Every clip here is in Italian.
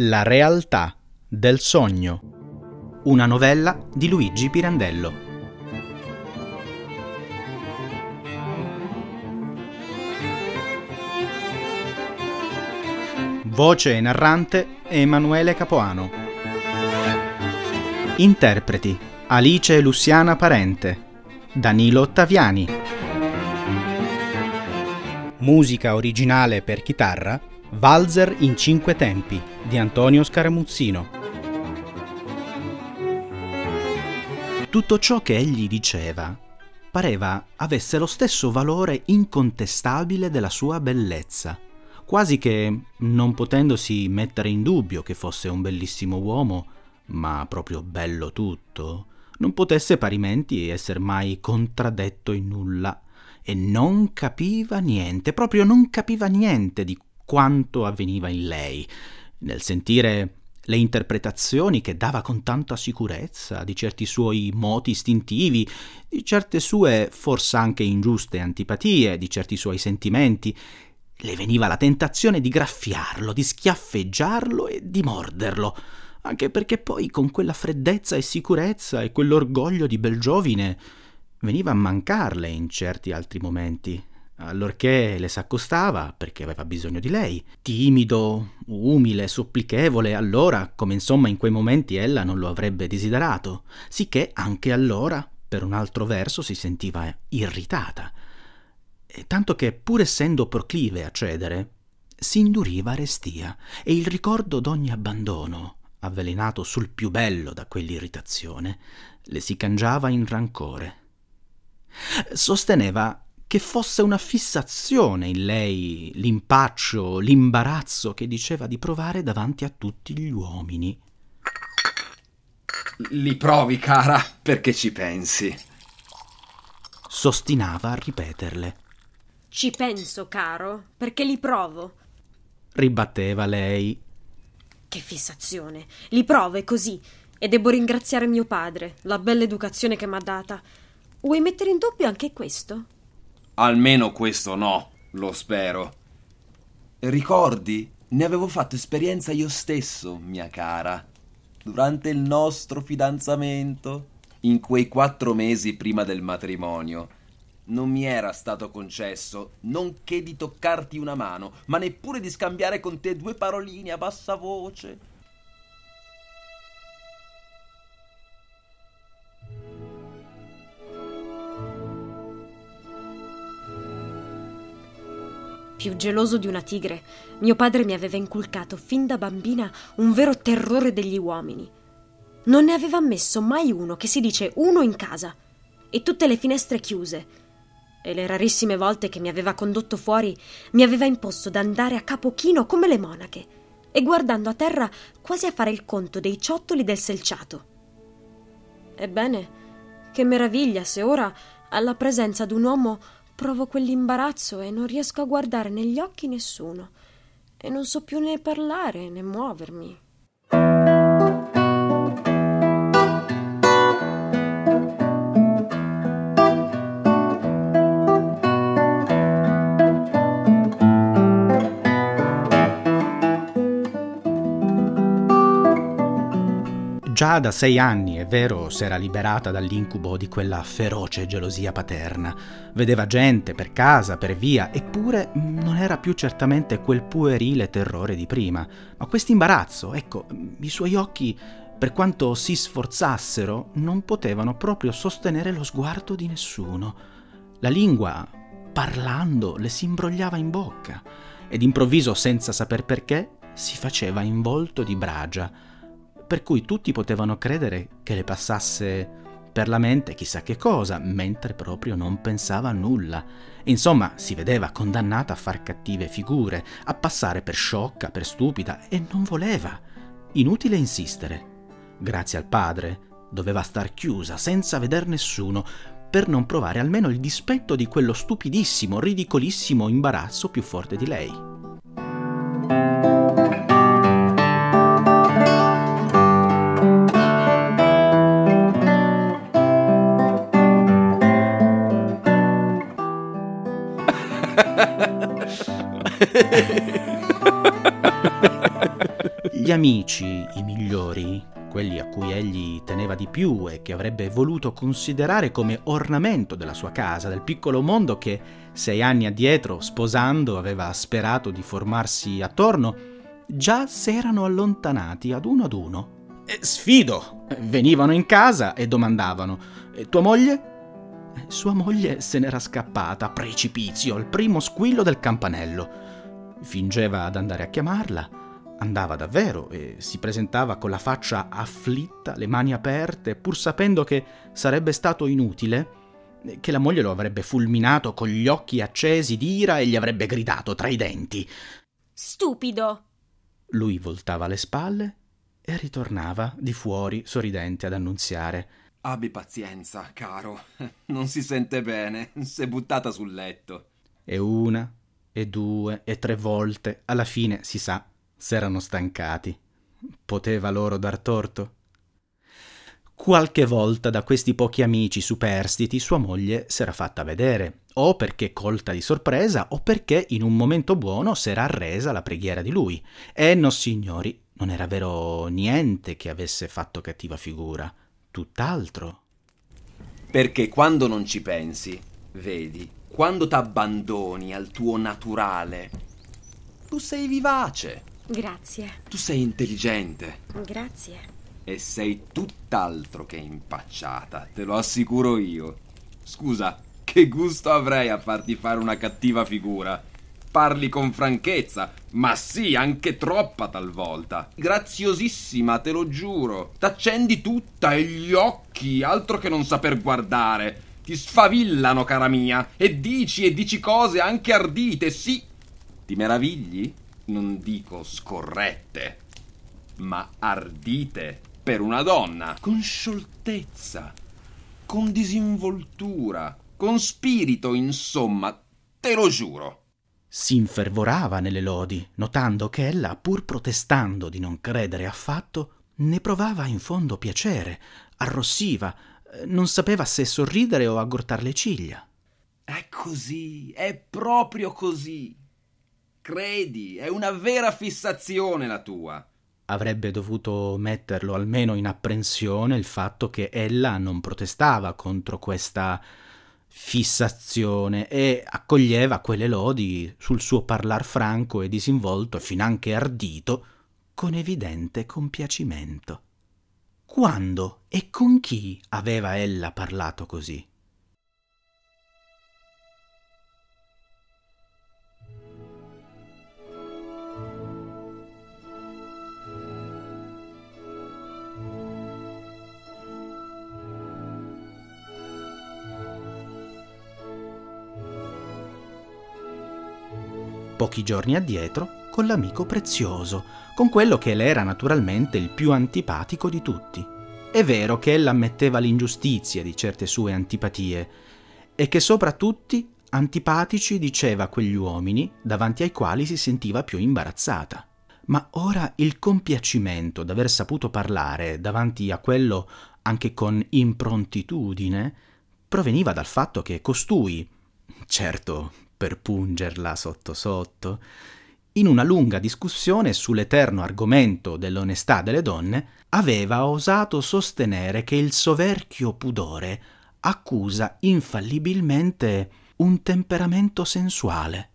La realtà del sogno. Una novella di Luigi Pirandello. Voce narrante Emanuele Capoano. Interpreti Alice Luciana Parente, Danilo Ottaviani. Musica originale per chitarra Valzer in cinque tempi di Antonio Scaramuzzino. Tutto ciò che egli diceva pareva avesse lo stesso valore incontestabile della sua bellezza, quasi che, non potendosi mettere in dubbio che fosse un bellissimo uomo, ma proprio bello tutto, non potesse parimenti esser mai contraddetto in nulla e non capiva niente, proprio non capiva niente di quanto avveniva in lei, nel sentire le interpretazioni che dava con tanta sicurezza di certi suoi moti istintivi, di certe sue forse anche ingiuste antipatie, di certi suoi sentimenti, le veniva la tentazione di graffiarlo, di schiaffeggiarlo e di morderlo, anche perché poi con quella freddezza e sicurezza e quell'orgoglio di bel giovine veniva a mancarle in certi altri momenti, allorché le s'accostava perché aveva bisogno di lei, timido, umile, supplichevole, allora, come insomma in quei momenti ella non lo avrebbe desiderato, sicché anche allora, per un altro verso, si sentiva irritata, tanto che, pur essendo proclive a cedere, si induriva restia, e il ricordo d'ogni abbandono, avvelenato sul più bello da quell'irritazione, le si cangiava in rancore. Sosteneva che fosse una fissazione in lei l'impaccio, l'imbarazzo che diceva di provare davanti a tutti gli uomini. Li provi, cara, perché ci pensi. S'ostinava a ripeterle. Ci penso, caro, perché li provo. Ribatteva lei. Che fissazione. Li provo, è così. E devo ringraziare mio padre, la bella educazione che m'ha data. Vuoi mettere in dubbio anche questo? Almeno questo no, lo spero. Ricordi? Ne avevo fatto esperienza io stesso, mia cara, durante il nostro fidanzamento, in quei quattro mesi prima del matrimonio. Non mi era stato concesso non che di toccarti una mano, ma neppure di scambiare con te due paroline a bassa voce Più geloso di una tigre, mio padre mi aveva inculcato fin da bambina un vero terrore degli uomini. Non ne aveva messo mai uno che si dice uno in casa e tutte le finestre chiuse. E le rarissime volte che mi aveva condotto fuori mi aveva imposto d'andare a capo chino come le monache e guardando a terra quasi a fare il conto dei ciottoli del selciato. Ebbene, che meraviglia se ora, alla presenza d'un uomo Provo quell'imbarazzo e non riesco a guardare negli occhi nessuno. E non so più né parlare né muovermi. Già da sei anni, è vero, s'era liberata dall'incubo di quella feroce gelosia paterna. Vedeva gente per casa, per via, eppure non era più certamente quel puerile terrore di prima. Ma quest'imbarazzo, ecco, i suoi occhi, per quanto si sforzassero, non potevano proprio sostenere lo sguardo di nessuno. La lingua, parlando, le si imbrogliava in bocca, ed improvviso, senza saper perché, si faceva in volto di bragia per cui tutti potevano credere che le passasse per la mente chissà che cosa, mentre proprio non pensava a nulla. Insomma, si vedeva condannata a far cattive figure, a passare per sciocca, per stupida, e non voleva. Inutile insistere. Grazie al padre, doveva star chiusa, senza veder nessuno, per non provare almeno il dispetto di quello stupidissimo, ridicolissimo imbarazzo più forte di lei. Gli amici, i migliori, quelli a cui egli teneva di più e che avrebbe voluto considerare come ornamento della sua casa, del piccolo mondo che sei anni addietro, sposando, aveva sperato di formarsi attorno, già s'erano allontanati ad uno ad uno. E sfido! Venivano in casa e domandavano: Tua moglie? Sua moglie se n'era scappata a precipizio al primo squillo del campanello. Fingeva ad andare a chiamarla Andava davvero e si presentava con la faccia afflitta, le mani aperte, pur sapendo che sarebbe stato inutile, che la moglie lo avrebbe fulminato con gli occhi accesi d'ira e gli avrebbe gridato tra i denti. Stupido! Lui voltava le spalle e ritornava di fuori sorridente ad annunziare. Abbi pazienza, caro. Non si sente bene. S'è buttata sul letto. E una, e due, e tre volte, alla fine, si sa, s'erano stancati. Poteva loro dar torto? Qualche volta da questi pochi amici superstiti sua moglie s'era fatta vedere, o perché colta di sorpresa, o perché in un momento buono s'era arresa alla preghiera di lui. E no, signori, non era vero niente che avesse fatto cattiva figura, tutt'altro. Perché quando non ci pensi, vedi, quando t'abbandoni al tuo naturale, tu sei vivace. Grazie. Tu sei intelligente. Grazie. E sei tutt'altro che impacciata, te lo assicuro io. Scusa, che gusto avrei a farti fare una cattiva figura? Parli con franchezza, ma sì, anche troppa talvolta. Graziosissima, te lo giuro. T'accendi tutta e gli occhi, altro che non saper guardare. Ti sfavillano, cara mia, e dici e dici cose anche ardite, sì. Ti meravigli? Non dico scorrette, ma ardite per una donna, con scioltezza, con disinvoltura, con spirito, insomma, te lo giuro. Si infervorava nelle lodi, notando che ella, pur protestando di non credere affatto, ne provava in fondo piacere, arrossiva, non sapeva se sorridere o aggortar le ciglia. È così, è proprio così. Credi, è una vera fissazione la tua. Avrebbe dovuto metterlo almeno in apprensione il fatto che ella non protestava contro questa fissazione e accoglieva quelle lodi sul suo parlar franco e disinvolto e finanche ardito con evidente compiacimento. Quando e con chi aveva ella parlato così? Pochi giorni addietro con l'amico prezioso, con quello che le era naturalmente il più antipatico di tutti. È vero che ella ammetteva l'ingiustizia di certe sue antipatie e che sopra tutti antipatici diceva quegli uomini davanti ai quali si sentiva più imbarazzata. Ma ora il compiacimento d'aver saputo parlare davanti a quello anche con improntitudine proveniva dal fatto che costui, certo per pungerla sotto sotto, in una lunga discussione sull'eterno argomento dell'onestà delle donne, aveva osato sostenere che il soverchio pudore accusa infallibilmente un temperamento sensuale.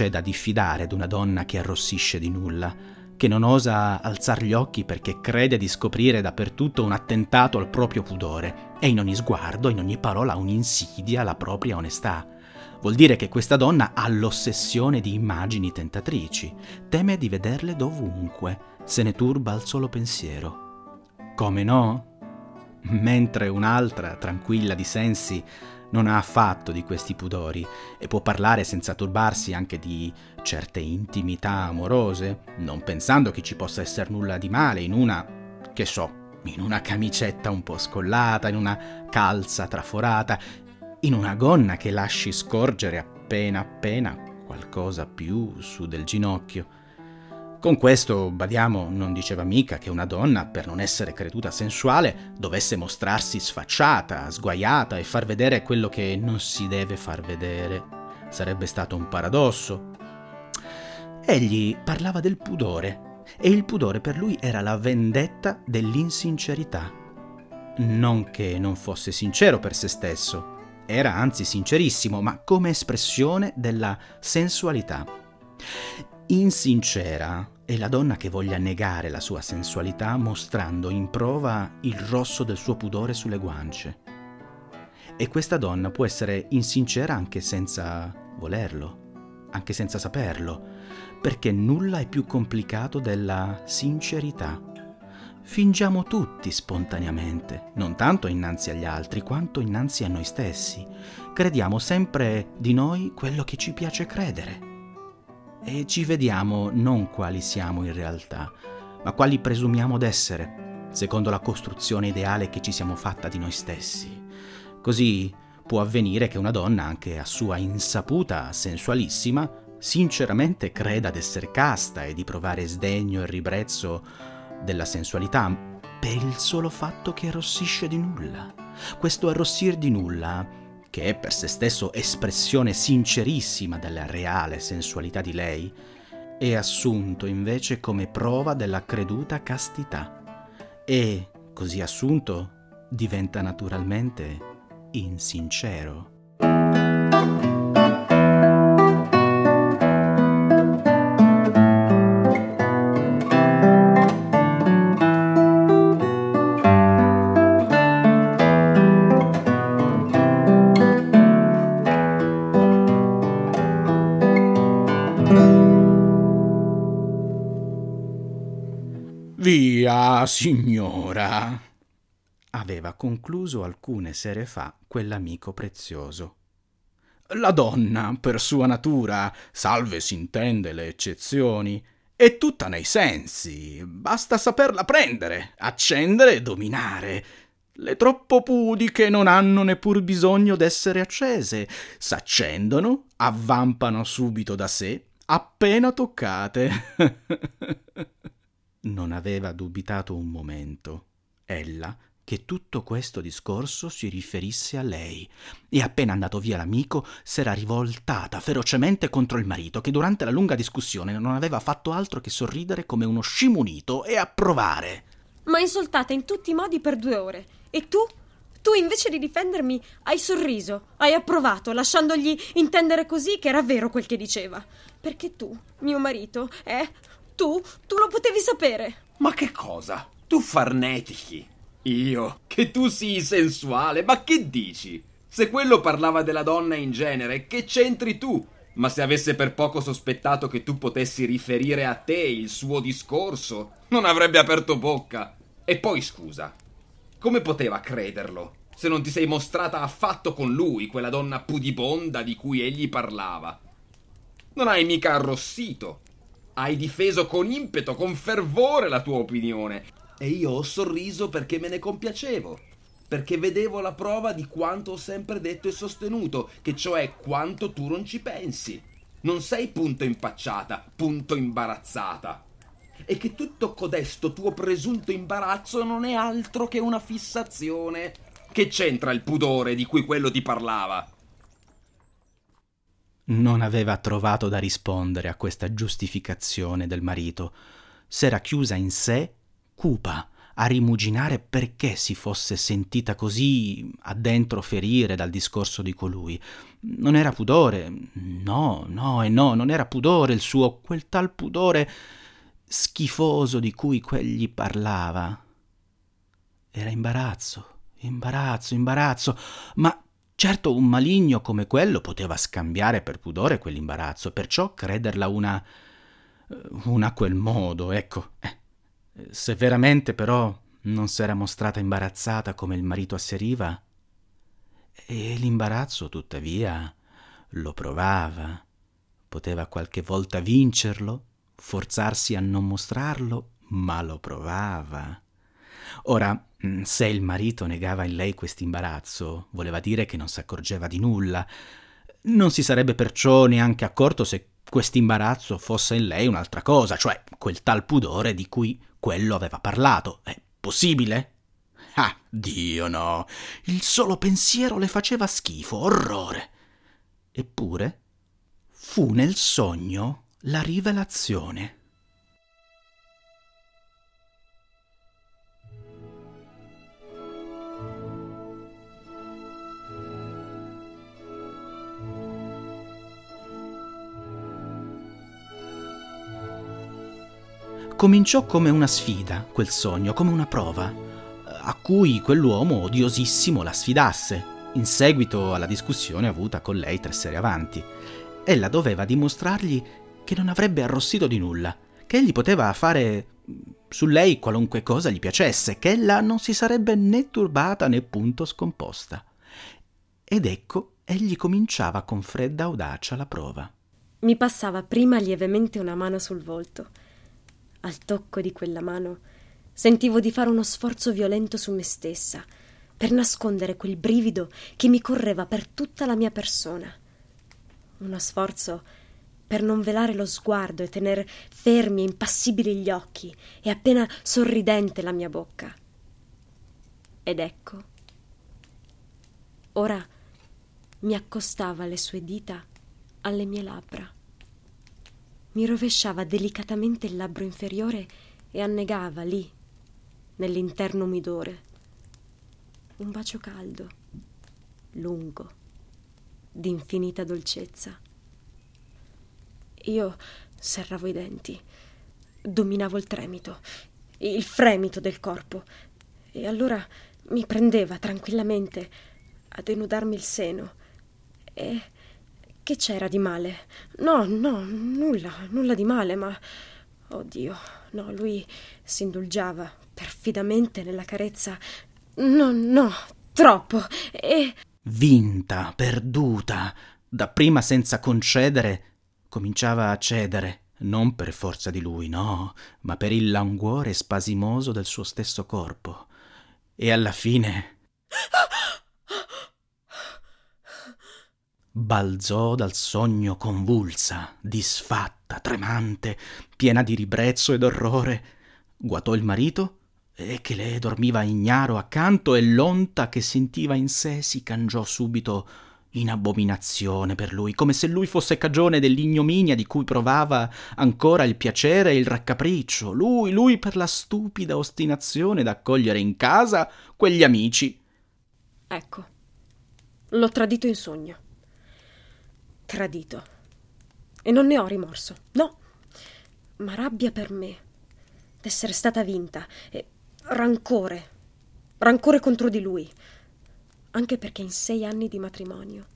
C'è da diffidare ad una donna che arrossisce di nulla, che non osa alzar gli occhi perché crede di scoprire dappertutto un attentato al proprio pudore e in ogni sguardo, in ogni parola un'insidia alla propria onestà. Vuol dire che questa donna ha l'ossessione di immagini tentatrici, teme di vederle dovunque, se ne turba al solo pensiero. Come no? Mentre un'altra, tranquilla di sensi, non ha affatto di questi pudori e può parlare senza turbarsi anche di certe intimità amorose, non pensando che ci possa essere nulla di male in una, che so, in una camicetta un po' scollata, in una calza traforata, in una gonna che lasci scorgere appena appena qualcosa più su del ginocchio. Con questo, badiamo, non diceva mica che una donna, per non essere creduta sensuale, dovesse mostrarsi sfacciata, sguaiata e far vedere quello che non si deve far vedere. Sarebbe stato un paradosso. Egli parlava del pudore, e il pudore per lui era la vendetta dell'insincerità. Non che non fosse sincero per se stesso, era anzi sincerissimo, ma come espressione della sensualità. Insincera è la donna che voglia negare la sua sensualità mostrando in prova il rosso del suo pudore sulle guance. E questa donna può essere insincera anche senza volerlo, anche senza saperlo, perché nulla è più complicato della sincerità. Fingiamo tutti spontaneamente, non tanto innanzi agli altri quanto innanzi a noi stessi. Crediamo sempre di noi quello che ci piace credere e ci vediamo non quali siamo in realtà, ma quali presumiamo d'essere, secondo la costruzione ideale che ci siamo fatta di noi stessi. Così può avvenire che una donna, anche a sua insaputa sensualissima, sinceramente creda d'essere casta e di provare sdegno e ribrezzo della sensualità per il solo fatto che arrossisce di nulla. Questo arrossir di nulla che è per se stesso espressione sincerissima della reale sensualità di lei, è assunto invece come prova della creduta castità e, così assunto, diventa naturalmente insincero. Signora, aveva concluso alcune sere fa quell'amico prezioso. La donna, per sua natura, salve s'intende le eccezioni, è tutta nei sensi, basta saperla prendere, accendere e dominare. Le troppo pudiche non hanno neppur bisogno d'essere accese, s'accendono, avvampano subito da sé, appena toccate. Non aveva dubitato un momento, ella, che tutto questo discorso si riferisse a lei, e appena andato via l'amico s'era rivoltata ferocemente contro il marito, che durante la lunga discussione non aveva fatto altro che sorridere come uno scimunito e approvare. Ma insultata in tutti i modi per due ore. E tu? Tu invece di difendermi hai sorriso, hai approvato, lasciandogli intendere così che era vero quel che diceva. Perché tu, mio marito, è tu? Tu lo potevi sapere. Ma che cosa? Tu farnetichi. Io? Che tu sii sensuale? Ma che dici? Se quello parlava della donna in genere, che c'entri tu? Ma se avesse per poco sospettato che tu potessi riferire a te il suo discorso, non avrebbe aperto bocca. E poi scusa, come poteva crederlo? Se non ti sei mostrata affatto con lui, quella donna pudibonda di cui egli parlava. Non hai mica arrossito. Hai difeso con impeto, con fervore la tua opinione. E io ho sorriso perché me ne compiacevo. Perché vedevo la prova di quanto ho sempre detto e sostenuto, che cioè quanto tu non ci pensi. Non sei punto impacciata, punto imbarazzata. E che tutto codesto tuo presunto imbarazzo non è altro che una fissazione. Che c'entra il pudore di cui quello ti parlava? Non aveva trovato da rispondere a questa giustificazione del marito. S'era chiusa in sé, cupa, a rimuginare perché si fosse sentita così addentro ferire dal discorso di colui. Non era pudore, no, no e no, non era pudore il suo, quel tal pudore schifoso di cui quegli parlava. Era imbarazzo, imbarazzo, imbarazzo, ma Certo un maligno come quello poteva scambiare per pudore quell'imbarazzo, perciò crederla una... una a quel modo, ecco. Eh, se veramente però non s'era mostrata imbarazzata come il marito asseriva, e l'imbarazzo tuttavia lo provava, poteva qualche volta vincerlo, forzarsi a non mostrarlo, ma lo provava. Ora, mm, se il marito negava in lei quest'imbarazzo, voleva dire che non s'accorgeva di nulla. Non si sarebbe perciò neanche accorto se quest'imbarazzo fosse in lei un'altra cosa, cioè quel tal pudore di cui quello aveva parlato. È possibile? Ah, Dio no. Il solo pensiero le faceva schifo, orrore. Eppure fu nel sogno la rivelazione. Cominciò come una sfida, quel sogno, come una prova, a cui quell'uomo odiosissimo la sfidasse, in seguito alla discussione avuta con lei tre sere avanti. Ella doveva dimostrargli che non avrebbe arrossito di nulla, che egli poteva fare su lei qualunque cosa gli piacesse, che ella non si sarebbe né turbata né punto scomposta. Ed ecco, egli cominciava con fredda audacia la prova. Mi passava prima lievemente una mano sul volto al tocco di quella mano, sentivo di fare uno sforzo violento su me stessa, per nascondere quel brivido che mi correva per tutta la mia persona. Uno sforzo per non velare lo sguardo e tenere fermi e impassibili gli occhi e appena sorridente la mia bocca. Ed ecco, ora mi accostava le sue dita alle mie labbra mi rovesciava delicatamente il labbro inferiore e annegava lì, nell'interno umidore, un bacio caldo, lungo, di infinita dolcezza. Io serravo i denti, dominavo il tremito, il fremito del corpo, e allora mi prendeva tranquillamente a denudarmi il seno e che c'era di male? No, no, nulla, nulla di male, ma... Oddio, no, lui si indulgiava perfidamente nella carezza. No, no, troppo. E... Vinta, perduta, dapprima senza concedere, cominciava a cedere, non per forza di lui, no, ma per il languore spasimoso del suo stesso corpo. E alla fine... balzò dal sogno convulsa, disfatta, tremante, piena di ribrezzo ed orrore. Guatò il marito e che le dormiva ignaro accanto e l'onta che sentiva in sé si cangiò subito in abominazione per lui, come se lui fosse cagione dell'ignominia di cui provava ancora il piacere e il raccapriccio, lui, lui per la stupida ostinazione d'accogliere in casa quegli amici. Ecco, l'ho tradito in sogno tradito. E non ne ho rimorso, no, ma rabbia per me d'essere stata vinta e rancore, rancore contro di lui, anche perché in sei anni di matrimonio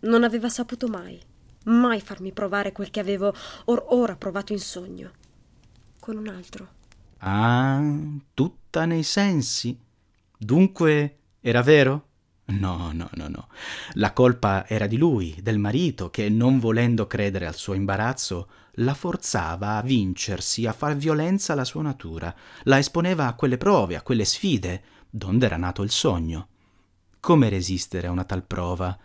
non aveva saputo mai, mai farmi provare quel che avevo or ora provato in sogno, con un altro. Ah, tutta nei sensi. Dunque era vero? No, no, no, no. La colpa era di lui, del marito, che non volendo credere al suo imbarazzo, la forzava a vincersi, a far violenza alla sua natura, la esponeva a quelle prove, a quelle sfide, donde era nato il sogno. Come resistere a una tal prova?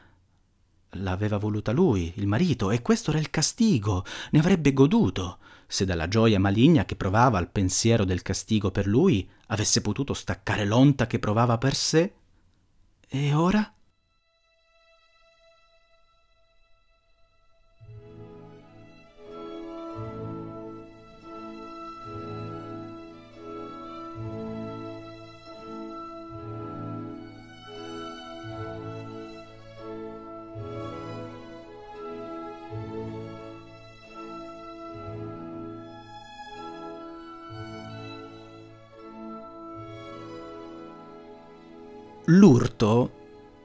L'aveva voluta lui, il marito, e questo era il castigo, ne avrebbe goduto, se dalla gioia maligna che provava al pensiero del castigo per lui avesse potuto staccare l'onta che provava per sé e ora? L'urto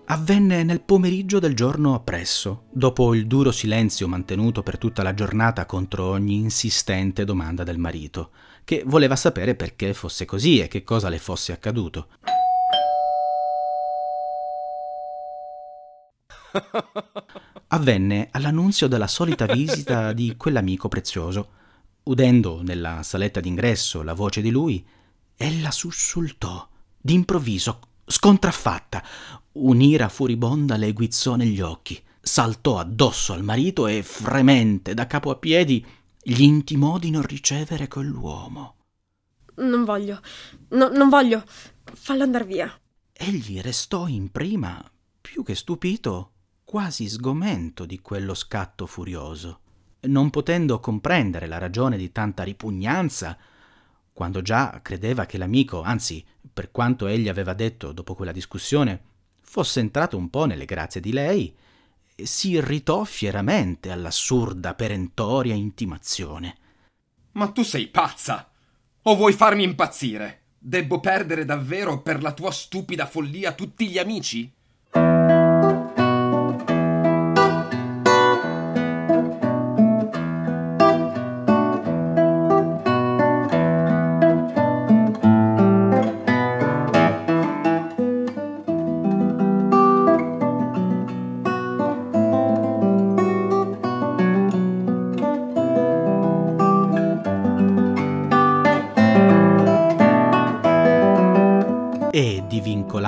avvenne nel pomeriggio del giorno appresso, dopo il duro silenzio mantenuto per tutta la giornata contro ogni insistente domanda del marito, che voleva sapere perché fosse così e che cosa le fosse accaduto. Avvenne all'annunzio della solita visita di quell'amico prezioso. Udendo nella saletta d'ingresso la voce di lui, ella sussultò, d'improvviso, scontraffatta, un'ira furibonda le guizzò negli occhi. saltò addosso al marito e, fremente da capo a piedi, gli intimò di non ricevere quell'uomo. Non voglio, no, non voglio. Fallo andar via. Egli restò in prima, più che stupito, quasi sgomento di quello scatto furioso, non potendo comprendere la ragione di tanta ripugnanza, quando già credeva che l'amico, anzi, per quanto egli aveva detto dopo quella discussione, fosse entrato un po' nelle grazie di lei, si irritò fieramente all'assurda, perentoria intimazione. Ma tu sei pazza! O vuoi farmi impazzire? Debbo perdere davvero per la tua stupida follia tutti gli amici?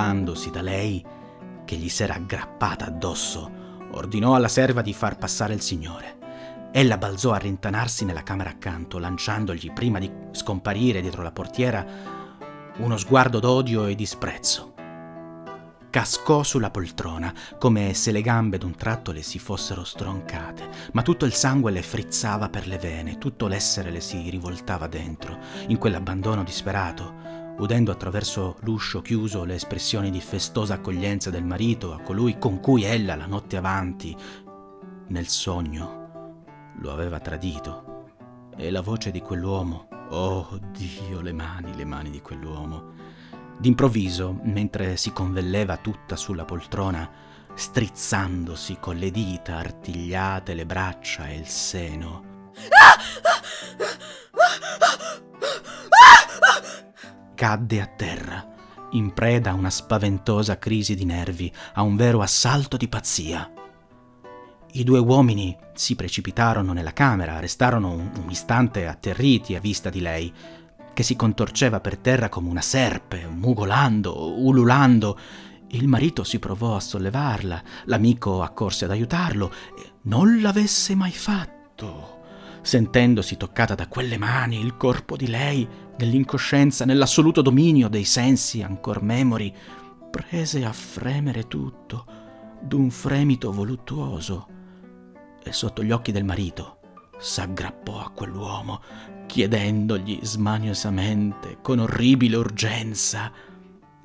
Divincolandosi da lei, che gli s'era aggrappata addosso, ordinò alla serva di far passare il signore. Ella balzò a rintanarsi nella camera accanto, lanciandogli, prima di scomparire dietro la portiera, uno sguardo d'odio e disprezzo. Cascò sulla poltrona, come se le gambe d'un tratto le si fossero stroncate, ma tutto il sangue le frizzava per le vene, tutto l'essere le si rivoltava dentro, in quell'abbandono disperato, udendo attraverso l'uscio chiuso le espressioni di festosa accoglienza del marito a colui con cui ella la notte avanti, nel sogno, lo aveva tradito, e la voce di quell'uomo, oh Dio, le mani, le mani di quell'uomo. D'improvviso, mentre si convelleva tutta sulla poltrona, strizzandosi con le dita artigliate le braccia e il seno. Cadde a terra, in preda a una spaventosa crisi di nervi, a un vero assalto di pazzia. I due uomini si precipitarono nella camera, restarono un, un istante atterriti a vista di lei, che si contorceva per terra come una serpe, mugolando, ululando. Il marito si provò a sollevarla, l'amico accorse ad aiutarlo. Non l'avesse mai fatto. Sentendosi toccata da quelle mani il corpo di lei, nell'incoscienza, nell'assoluto dominio dei sensi ancor memori, prese a fremere tutto d'un fremito voluttuoso e sotto gli occhi del marito s'aggrappò a quell'uomo, chiedendogli smaniosamente, con orribile urgenza,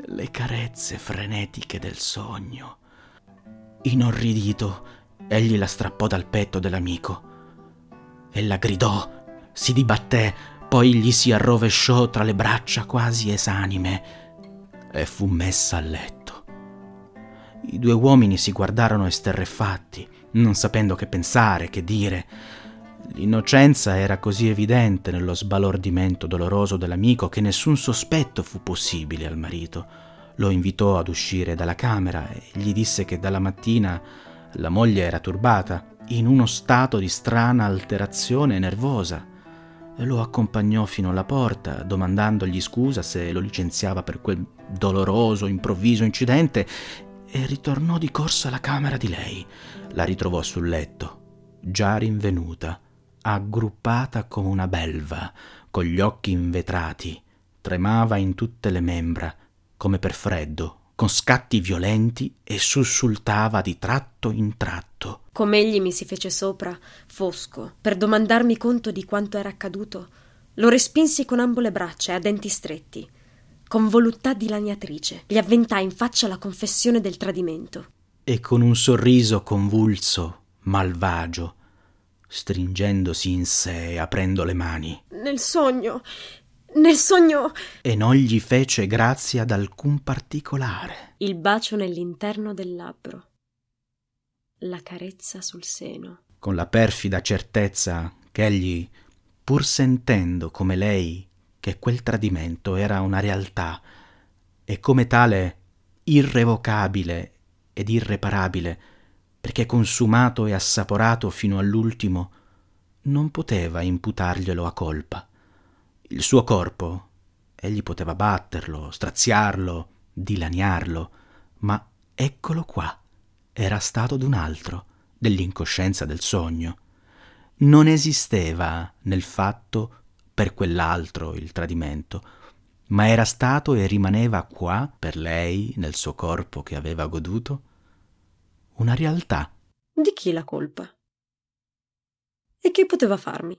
le carezze frenetiche del sogno. Inorridito, egli la strappò dal petto dell'amico. Ella gridò, si dibatté, poi gli si arrovesciò tra le braccia quasi esanime e fu messa a letto. I due uomini si guardarono esterrefatti, non sapendo che pensare, che dire. L'innocenza era così evidente nello sbalordimento doloroso dell'amico che nessun sospetto fu possibile al marito. Lo invitò ad uscire dalla camera e gli disse che dalla mattina la moglie era turbata, in uno stato di strana alterazione nervosa lo accompagnò fino alla porta, domandandogli scusa se lo licenziava per quel doloroso, improvviso incidente, e ritornò di corsa alla camera di lei. La ritrovò sul letto, già rinvenuta, aggruppata come una belva, con gli occhi invetrati, tremava in tutte le membra, come per freddo, con scatti violenti e sussultava di tratto in tratto. Com'egli mi si fece sopra, fosco, per domandarmi conto di quanto era accaduto, lo respinsi con ambo le braccia a denti stretti. Con voluttà dilaniatrice gli avventai in faccia la confessione del tradimento. E con un sorriso convulso, malvagio, stringendosi in sé e aprendo le mani. Nel sogno nel sogno. E non gli fece grazia ad alcun particolare. Il bacio nell'interno del labbro. La carezza sul seno. Con la perfida certezza che egli, pur sentendo come lei che quel tradimento era una realtà e come tale irrevocabile ed irreparabile, perché consumato e assaporato fino all'ultimo, non poteva imputarglielo a colpa il suo corpo, egli poteva batterlo, straziarlo, dilaniarlo, ma eccolo qua, era stato d'un altro, dell'incoscienza del sogno. Non esisteva nel fatto per quell'altro il tradimento, ma era stato e rimaneva qua, per lei, nel suo corpo che aveva goduto, una realtà. Di chi la colpa? E che poteva farmi?